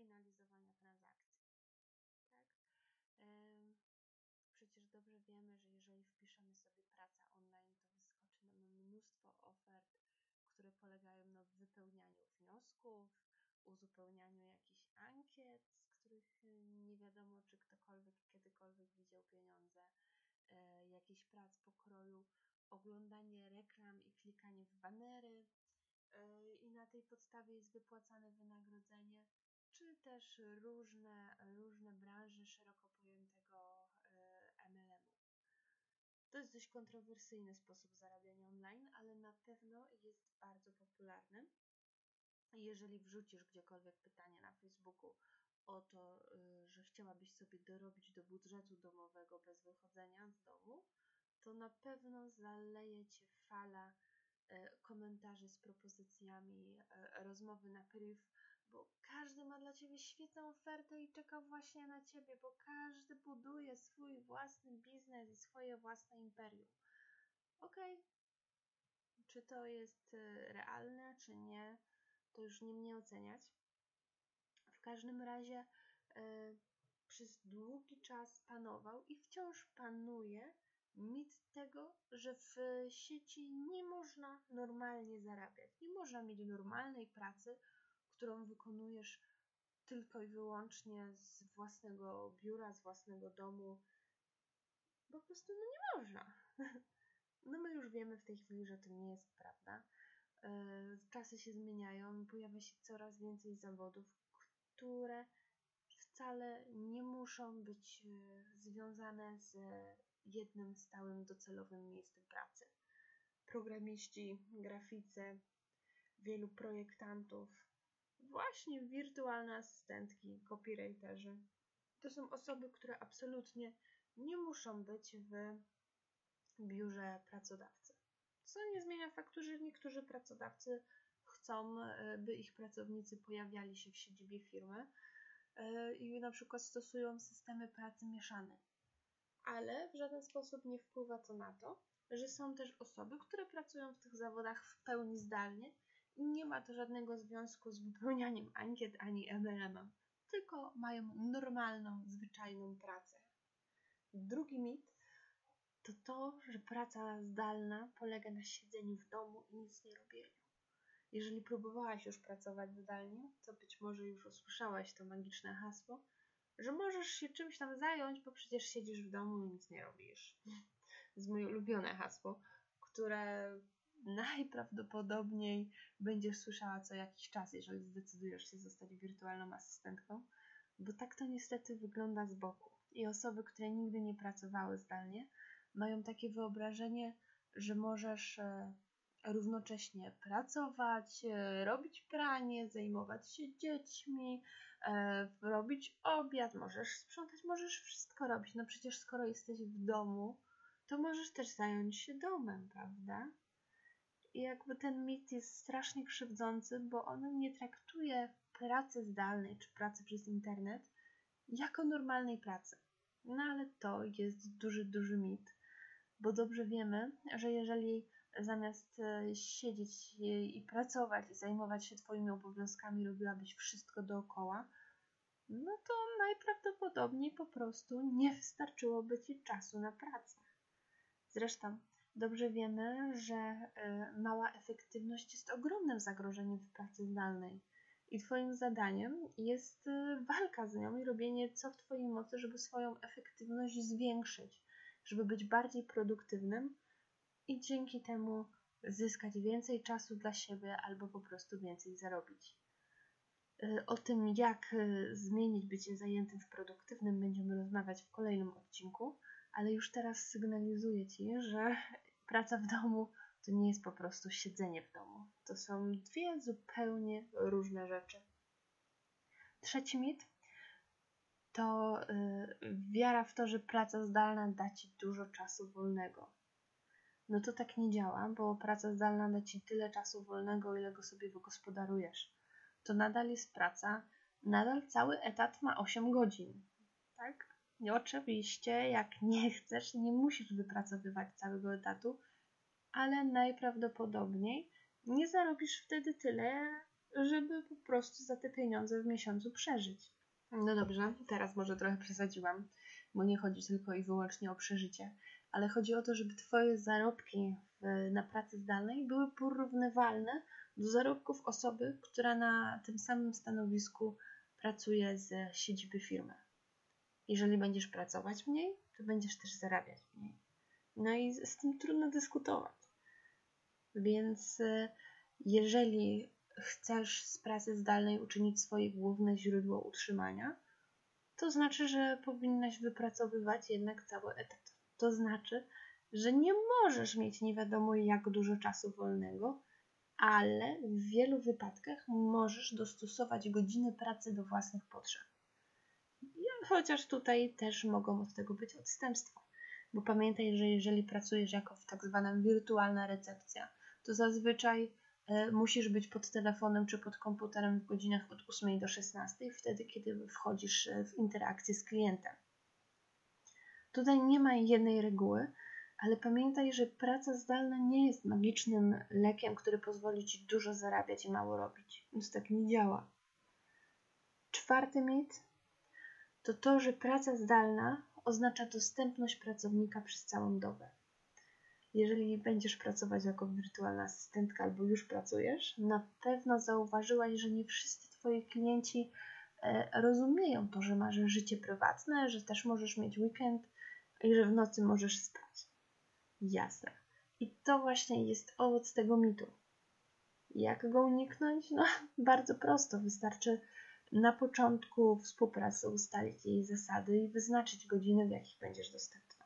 sfinalizowania transakcji. Tak? Przecież dobrze wiemy, że jeżeli wpiszemy sobie praca online, to wyskoczy nam mnóstwo ofert, które polegają na wypełnianiu wniosków, uzupełnianiu jakichś ankiet, z których nie wiadomo, czy ktokolwiek kiedykolwiek widział pieniądze, e, jakichś prac pokroju, oglądanie reklam i klikanie w banery e, i na tej podstawie jest wypłacane wynagrodzenie, czy też różne, różne branże szeroko pojętego e, MLM-u. To jest dość kontrowersyjny sposób zarabiania online, ale na pewno jest bardzo popularny. Jeżeli wrzucisz gdziekolwiek pytanie na Facebooku o to, y, że chciałabyś sobie dorobić do budżetu domowego bez wychodzenia z domu, to na pewno zaleje cię fala y, komentarzy z propozycjami, rozmowy na priv, bo każdy ma dla ciebie świetną ofertę i czeka właśnie na ciebie, bo każdy buduje swój własny biznes i swoje własne imperium. Okej, okay. czy to jest realne, czy nie, to już nie mnie oceniać. W każdym razie e, przez długi czas panował i wciąż panuje mit tego, że w sieci nie można normalnie zarabiać. Nie można mieć normalnej pracy, którą wykonujesz tylko i wyłącznie z własnego biura, z własnego domu. Po prostu no nie można. No my już wiemy w tej chwili, że to nie jest prawda. E, czasy się zmieniają, pojawia się coraz więcej zawodów, które wcale nie muszą być e, związane z jednym stałym docelowym miejscem pracy. Programiści, graficy, wielu projektantów, właśnie wirtualne asystentki, copywriterzy. To są osoby, które absolutnie nie muszą być w biurze pracodawcy. Co nie zmienia faktu, że niektórzy pracodawcy chcą, e, by ich pracownicy pojawiali się w siedzibie firmy e, i na przykład stosują systemy pracy mieszanej. Ale w żaden sposób nie wpływa to na to, że są też osoby, które pracują w tych zawodach w pełni zdalnie nie ma to żadnego związku z wypełnianiem ankiet ani MLM-em, tylko mają normalną, zwyczajną pracę. Drugi mit to to, że praca zdalna polega na siedzeniu w domu i nic nie robieniu. Jeżeli próbowałaś już pracować zdalnie, to być może już usłyszałaś to magiczne hasło, że możesz się czymś tam zająć, bo przecież siedzisz w domu i nic nie robisz. To jest moje ulubione hasło, które najprawdopodobniej będziesz słyszała co jakiś czas, jeżeli zdecydujesz się zostać wirtualną asystentką, bo tak to niestety wygląda z boku. I osoby, które nigdy nie pracowały zdalnie, mają takie wyobrażenie, że możesz e, równocześnie pracować, e, robić pranie, zajmować się dziećmi, e, robić obiad, możesz sprzątać, możesz wszystko robić. No przecież skoro jesteś w domu, to możesz też zająć się domem, prawda? I jakby ten mit jest strasznie krzywdzący, bo on nie traktuje pracy zdalnej czy pracy przez internet jako normalnej pracy. No ale to jest duży, duży mit, bo dobrze wiemy, że jeżeli zamiast e, siedzieć i pracować i zajmować się Twoimi obowiązkami, robiłabyś wszystko dookoła, no to najprawdopodobniej po prostu nie wystarczyłoby Ci czasu na pracę. Zresztą dobrze wiemy, że e, mała efektywność jest ogromnym zagrożeniem w pracy zdalnej. I Twoim zadaniem jest e, walka z nią i robienie co w Twojej mocy, żeby swoją efektywność zwiększyć, żeby być bardziej produktywnym i dzięki temu zyskać więcej czasu dla siebie albo po prostu więcej zarobić. Y, o tym, jak zmienić bycie zajętym w produktywnym, będziemy rozmawiać w kolejnym odcinku, ale już teraz sygnalizuję Ci, że praca w domu to nie jest po prostu siedzenie w domu. To są dwie zupełnie różne rzeczy. Trzeci mit to yy, wiara w to, że praca zdalna da Ci dużo czasu wolnego no to tak nie działa, bo praca zdalna da ci tyle czasu wolnego, ile go sobie wygospodarujesz. To nadal jest praca, nadal cały etat ma 8 godzin, tak? Oczywiście, jak nie chcesz, nie musisz wypracowywać całego etatu, ale najprawdopodobniej nie zarobisz wtedy tyle, żeby po prostu za te pieniądze w miesiącu przeżyć. No dobrze, teraz może trochę przesadziłam, bo nie chodzi tylko i wyłącznie o przeżycie, ale chodzi o to, żeby Twoje zarobki na pracy zdalnej były porównywalne do zarobków osoby, która na tym samym stanowisku pracuje z siedziby firmy. Jeżeli będziesz pracować mniej, to będziesz też zarabiać mniej. No i z tym trudno dyskutować. Więc e, jeżeli chcesz z pracy zdalnej uczynić swoje główne źródło utrzymania, to znaczy, że powinnaś wypracowywać jednak cały etat. To znaczy, że nie możesz mieć nie wiadomo jak dużo czasu wolnego, ale w wielu wypadkach możesz dostosować godziny pracy do własnych potrzeb. Chociaż tutaj też mogą od tego być odstępstwa. Bo pamiętaj, że jeżeli pracujesz jako w tak zwana wirtualna recepcja, to zazwyczaj e, musisz być pod telefonem czy pod komputerem w godzinach od 8 do 16, wtedy kiedy wchodzisz e, w interakcję z klientem. Tutaj nie ma jednej reguły, ale pamiętaj, że praca zdalna nie jest magicznym lekiem, który pozwoli ci dużo zarabiać i mało robić. Więc tak nie działa. Czwarty mit to to, że praca zdalna oznacza dostępność pracownika przez całą dobę. Jeżeli będziesz pracować jako wirtualna asystentka albo już pracujesz, na pewno zauważyłaś, że nie wszyscy Twoi klienci e, rozumieją to, że masz życie prywatne, że też możesz mieć weekend i że w nocy możesz spać. Jasne. I to właśnie jest owoc tego mitu. Jak go uniknąć? No, bardzo prosto. Wystarczy na początku współpracy ustalić jej zasady i wyznaczyć godziny, w jakich będziesz dostępna.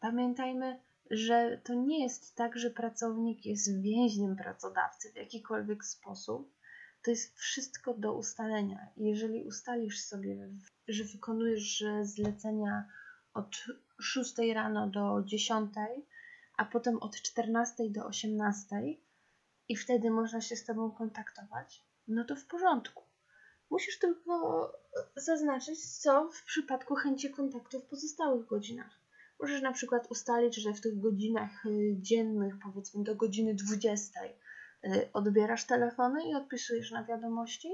Pamiętajmy, że to nie jest tak, że pracownik jest więźniem pracodawcy w jakikolwiek sposób. To jest wszystko do ustalenia. Jeżeli ustalisz sobie, że wykonujesz zlecenia od 6 rano do 10, a potem od 14 do 18 i wtedy można się z Tobą kontaktować, no to w porządku. Musisz tylko zaznaczyć, co w przypadku chęci kontaktu w pozostałych godzinach. Możesz na przykład ustalić, że w tych godzinach y, dziennych, powiedzmy do godziny 20, y, odbierasz telefony i odpisujesz na wiadomości,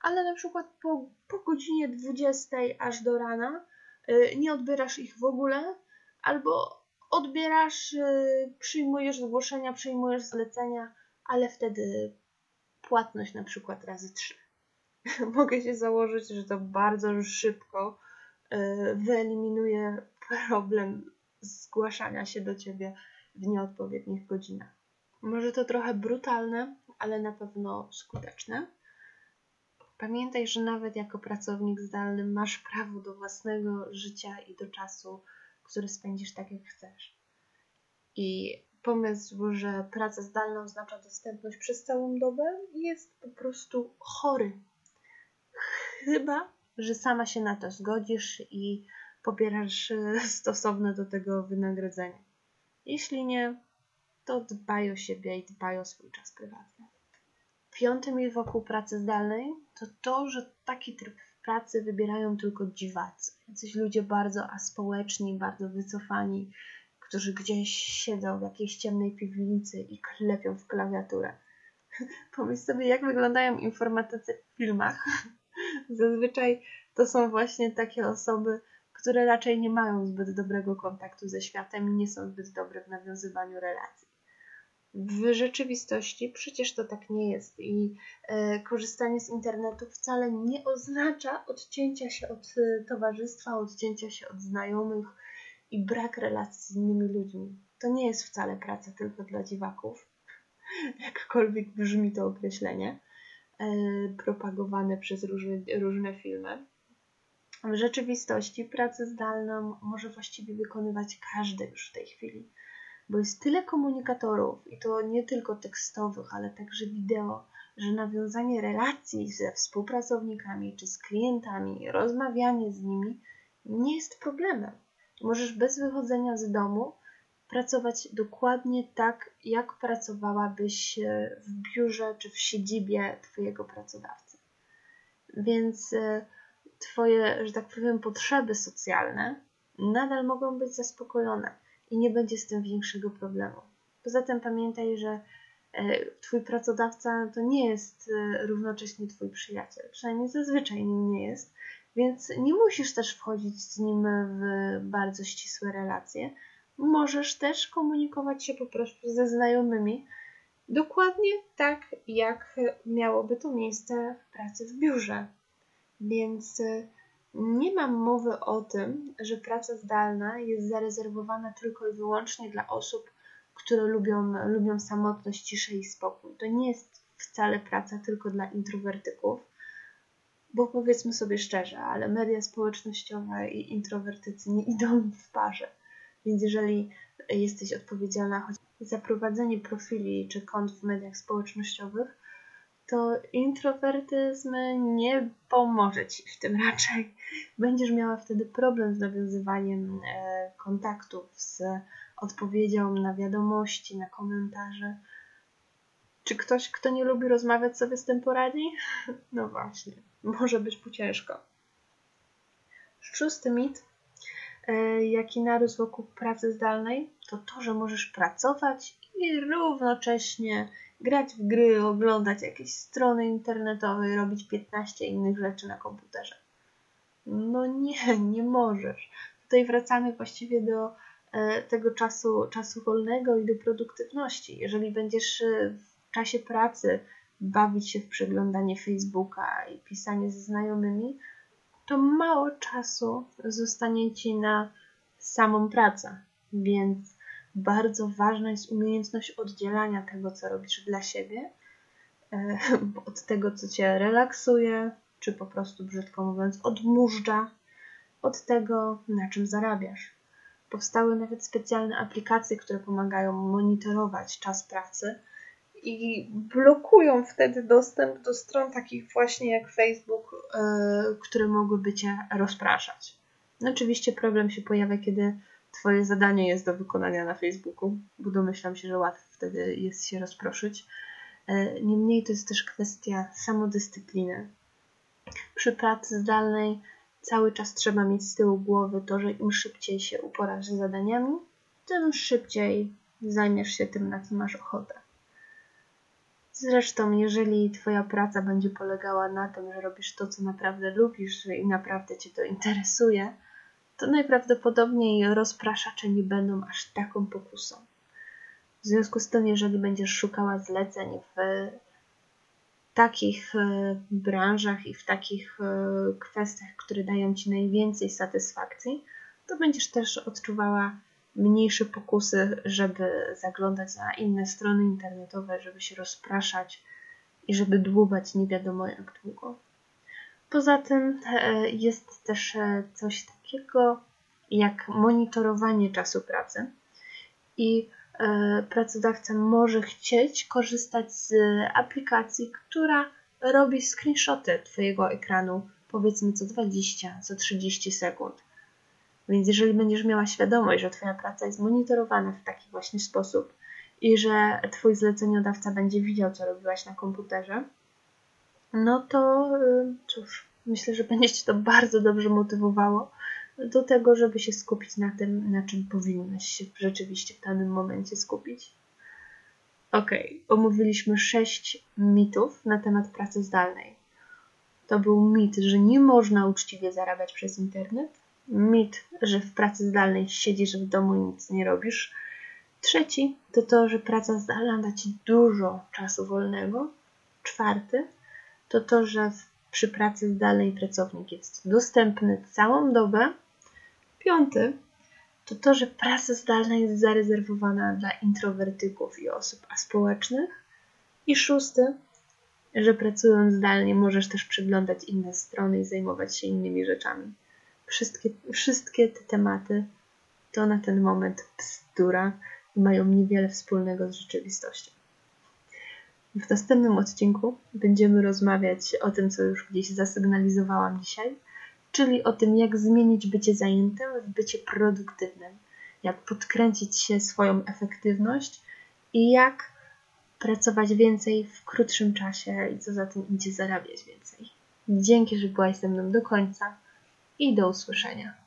ale na przykład po, po godzinie 20 aż do rana y, nie odbierasz ich w ogóle, albo odbierasz, przyjmujesz zgłoszenia, przyjmujesz zlecenia, ale wtedy płatność na przykład razy 3. Mogę się założyć, że to bardzo szybko wyeliminuje problem zgłaszania się do ciebie w nieodpowiednich godzinach. Może to trochę brutalne, ale na pewno skuteczne. Pamiętaj, że nawet jako pracownik zdalny masz prawo do własnego życia i do czasu, który spędzisz tak, jak chcesz. I pomysł, że praca zdalna oznacza dostępność przez całą dobę, jest po prostu chory. Chyba, że sama się na to zgodzisz i pobierasz e, stosowne do tego wynagrodzenie. Jeśli nie, to dbaj o siebie i dbaj o swój czas prywatny. Piąty mit wokół pracy zdalnej to to, że taki tryb pracy wybierają tylko dziwacy. Jacyś ludzie bardzo aspołeczni, bardzo wycofani, którzy gdzieś siedzą w jakiejś ciemnej piwnicy i klepią w klawiaturę. Pomyśl sobie, jak wyglądają informatycy w filmach. Zazwyczaj to są właśnie takie osoby, które raczej nie mają zbyt dobrego kontaktu ze światem i nie są zbyt dobre w nawiązywaniu relacji. W rzeczywistości przecież to tak nie jest i e, korzystanie z internetu wcale nie oznacza odcięcia się od e, towarzystwa, odcięcia się od znajomych i brak relacji z innymi ludźmi. To nie jest wcale praca tylko dla dziwaków, jakkolwiek brzmi to określenie, e, propagowane przez różne, różne filmy. W rzeczywistości pracę zdalną może właściwie wykonywać każdy już w tej chwili, bo jest tyle komunikatorów i to nie tylko tekstowych, ale także wideo, że nawiązanie relacji ze współpracownikami czy z klientami, rozmawianie z nimi nie jest problemem. Możesz bez wychodzenia z domu pracować dokładnie tak, jak pracowałabyś w biurze czy w siedzibie Twojego pracodawcy. Więc e, Twoje, że tak powiem, potrzeby socjalne nadal mogą być zaspokojone i nie będzie z tym większego problemu. Poza tym pamiętaj, że e, Twój pracodawca to nie jest e, równocześnie Twój przyjaciel, przynajmniej zazwyczaj nim nie jest, więc nie musisz też wchodzić z nim w bardzo ścisłe relacje. Możesz też komunikować się po prostu ze znajomymi, dokładnie tak, jak miałoby to miejsce w pracy w biurze. Więc e, nie mam mowy o tym, że praca zdalna jest zarezerwowana tylko i wyłącznie dla osób, które lubią, lubią samotność, ciszę i spokój. To nie jest wcale praca tylko dla introwertyków, bo powiedzmy sobie szczerze, ale media społecznościowe i introwertycy nie idą w parze. Więc jeżeli jesteś odpowiedzialna choć za prowadzenie profili czy kont w mediach społecznościowych, to introwertyzm nie pomoże ci w tym raczej. Będziesz miała wtedy problem z nawiązywaniem e, kontaktów, z odpowiedzią na wiadomości, na komentarze. Czy ktoś, kto nie lubi rozmawiać, sobie z tym poradzi? No właśnie, może być po ciężko. Szósty mit, e, jaki narósł wokół pracy zdalnej, to to, że możesz pracować i równocześnie grać w gry, oglądać jakieś strony internetowe robić 15 innych rzeczy na komputerze. No nie, nie możesz. Tutaj wracamy właściwie do e, tego czasu, czasu wolnego i do produktywności. Jeżeli będziesz e, w czasie pracy bawić się w przeglądanie Facebooka i pisanie ze znajomymi, to mało czasu zostanie ci na samą pracę. Więc bardzo ważna jest umiejętność oddzielania tego, co robisz dla siebie, e, od tego, co cię relaksuje, czy po prostu, brzydko mówiąc, odmurza, od tego, na czym zarabiasz. Powstały nawet specjalne aplikacje, które pomagają monitorować czas pracy i blokują wtedy dostęp do stron takich właśnie jak Facebook, yy, które mogłyby cię rozpraszać. No oczywiście problem się pojawia, kiedy Twoje zadanie jest do wykonania na Facebooku, bo domyślam się, że łatwo wtedy jest się rozproszyć. E, niemniej to jest też kwestia samodyscypliny. Przy pracy zdalnej cały czas trzeba mieć z tyłu głowy to, że im szybciej się uporasz z zadaniami, tym szybciej zajmiesz się tym, na co masz ochotę. Zresztą, jeżeli Twoja praca będzie polegała na tym, że robisz to, co naprawdę lubisz i naprawdę Cię to interesuje, to najprawdopodobniej rozpraszacze nie będą aż taką pokusą. W związku z tym, jeżeli będziesz szukała zleceń w takich e, branżach i w takich e, kwestiach, które dają Ci najwięcej satysfakcji, to będziesz też odczuwała mniejsze pokusy, żeby zaglądać na inne strony internetowe, żeby się rozpraszać i żeby dłubać nie wiadomo jak długo. Poza tym e, jest też coś takiego jak monitorowanie czasu pracy i e, pracodawca może chcieć korzystać z aplikacji, która robi screenshoty Twojego ekranu powiedzmy co 20, co 30 sekund. Więc jeżeli będziesz miała świadomość, że Twoja praca jest monitorowana w taki właśnie sposób i że Twój zleceniodawca będzie widział, co robiłaś na komputerze, no to y, cóż, myślę, że będzie Cię to bardzo dobrze motywowało do tego, żeby się skupić na tym, na czym powinnaś się rzeczywiście w danym momencie skupić. Ok, omówiliśmy sześć mitów na temat pracy zdalnej. To był mit, że nie można uczciwie zarabiać przez internet. Mit, że w pracy zdalnej siedzisz w domu i nic nie robisz. Trzeci to to, że praca zdalna da ci dużo czasu wolnego. Czwarty to to, że przy pracy zdalnej pracownik jest dostępny całą dobę Piąty to to, że praca zdalna jest zarezerwowana dla introwertyków i osób aspołecznych. I szósty, że pracując zdalnie możesz też przeglądać inne strony i zajmować się innymi rzeczami. Wszystkie, wszystkie te tematy to na ten moment bzdura i mają niewiele wspólnego z rzeczywistością. W następnym odcinku będziemy rozmawiać o tym, co już gdzieś zasygnalizowałam dzisiaj, czyli o tym, jak zmienić bycie zajętym w bycie produktywnym, jak podkręcić się swoją efektywność i jak pracować więcej w krótszym czasie i co za tym idzie zarabiać więcej. Dzięki, że byłaś ze mną do końca i do usłyszenia.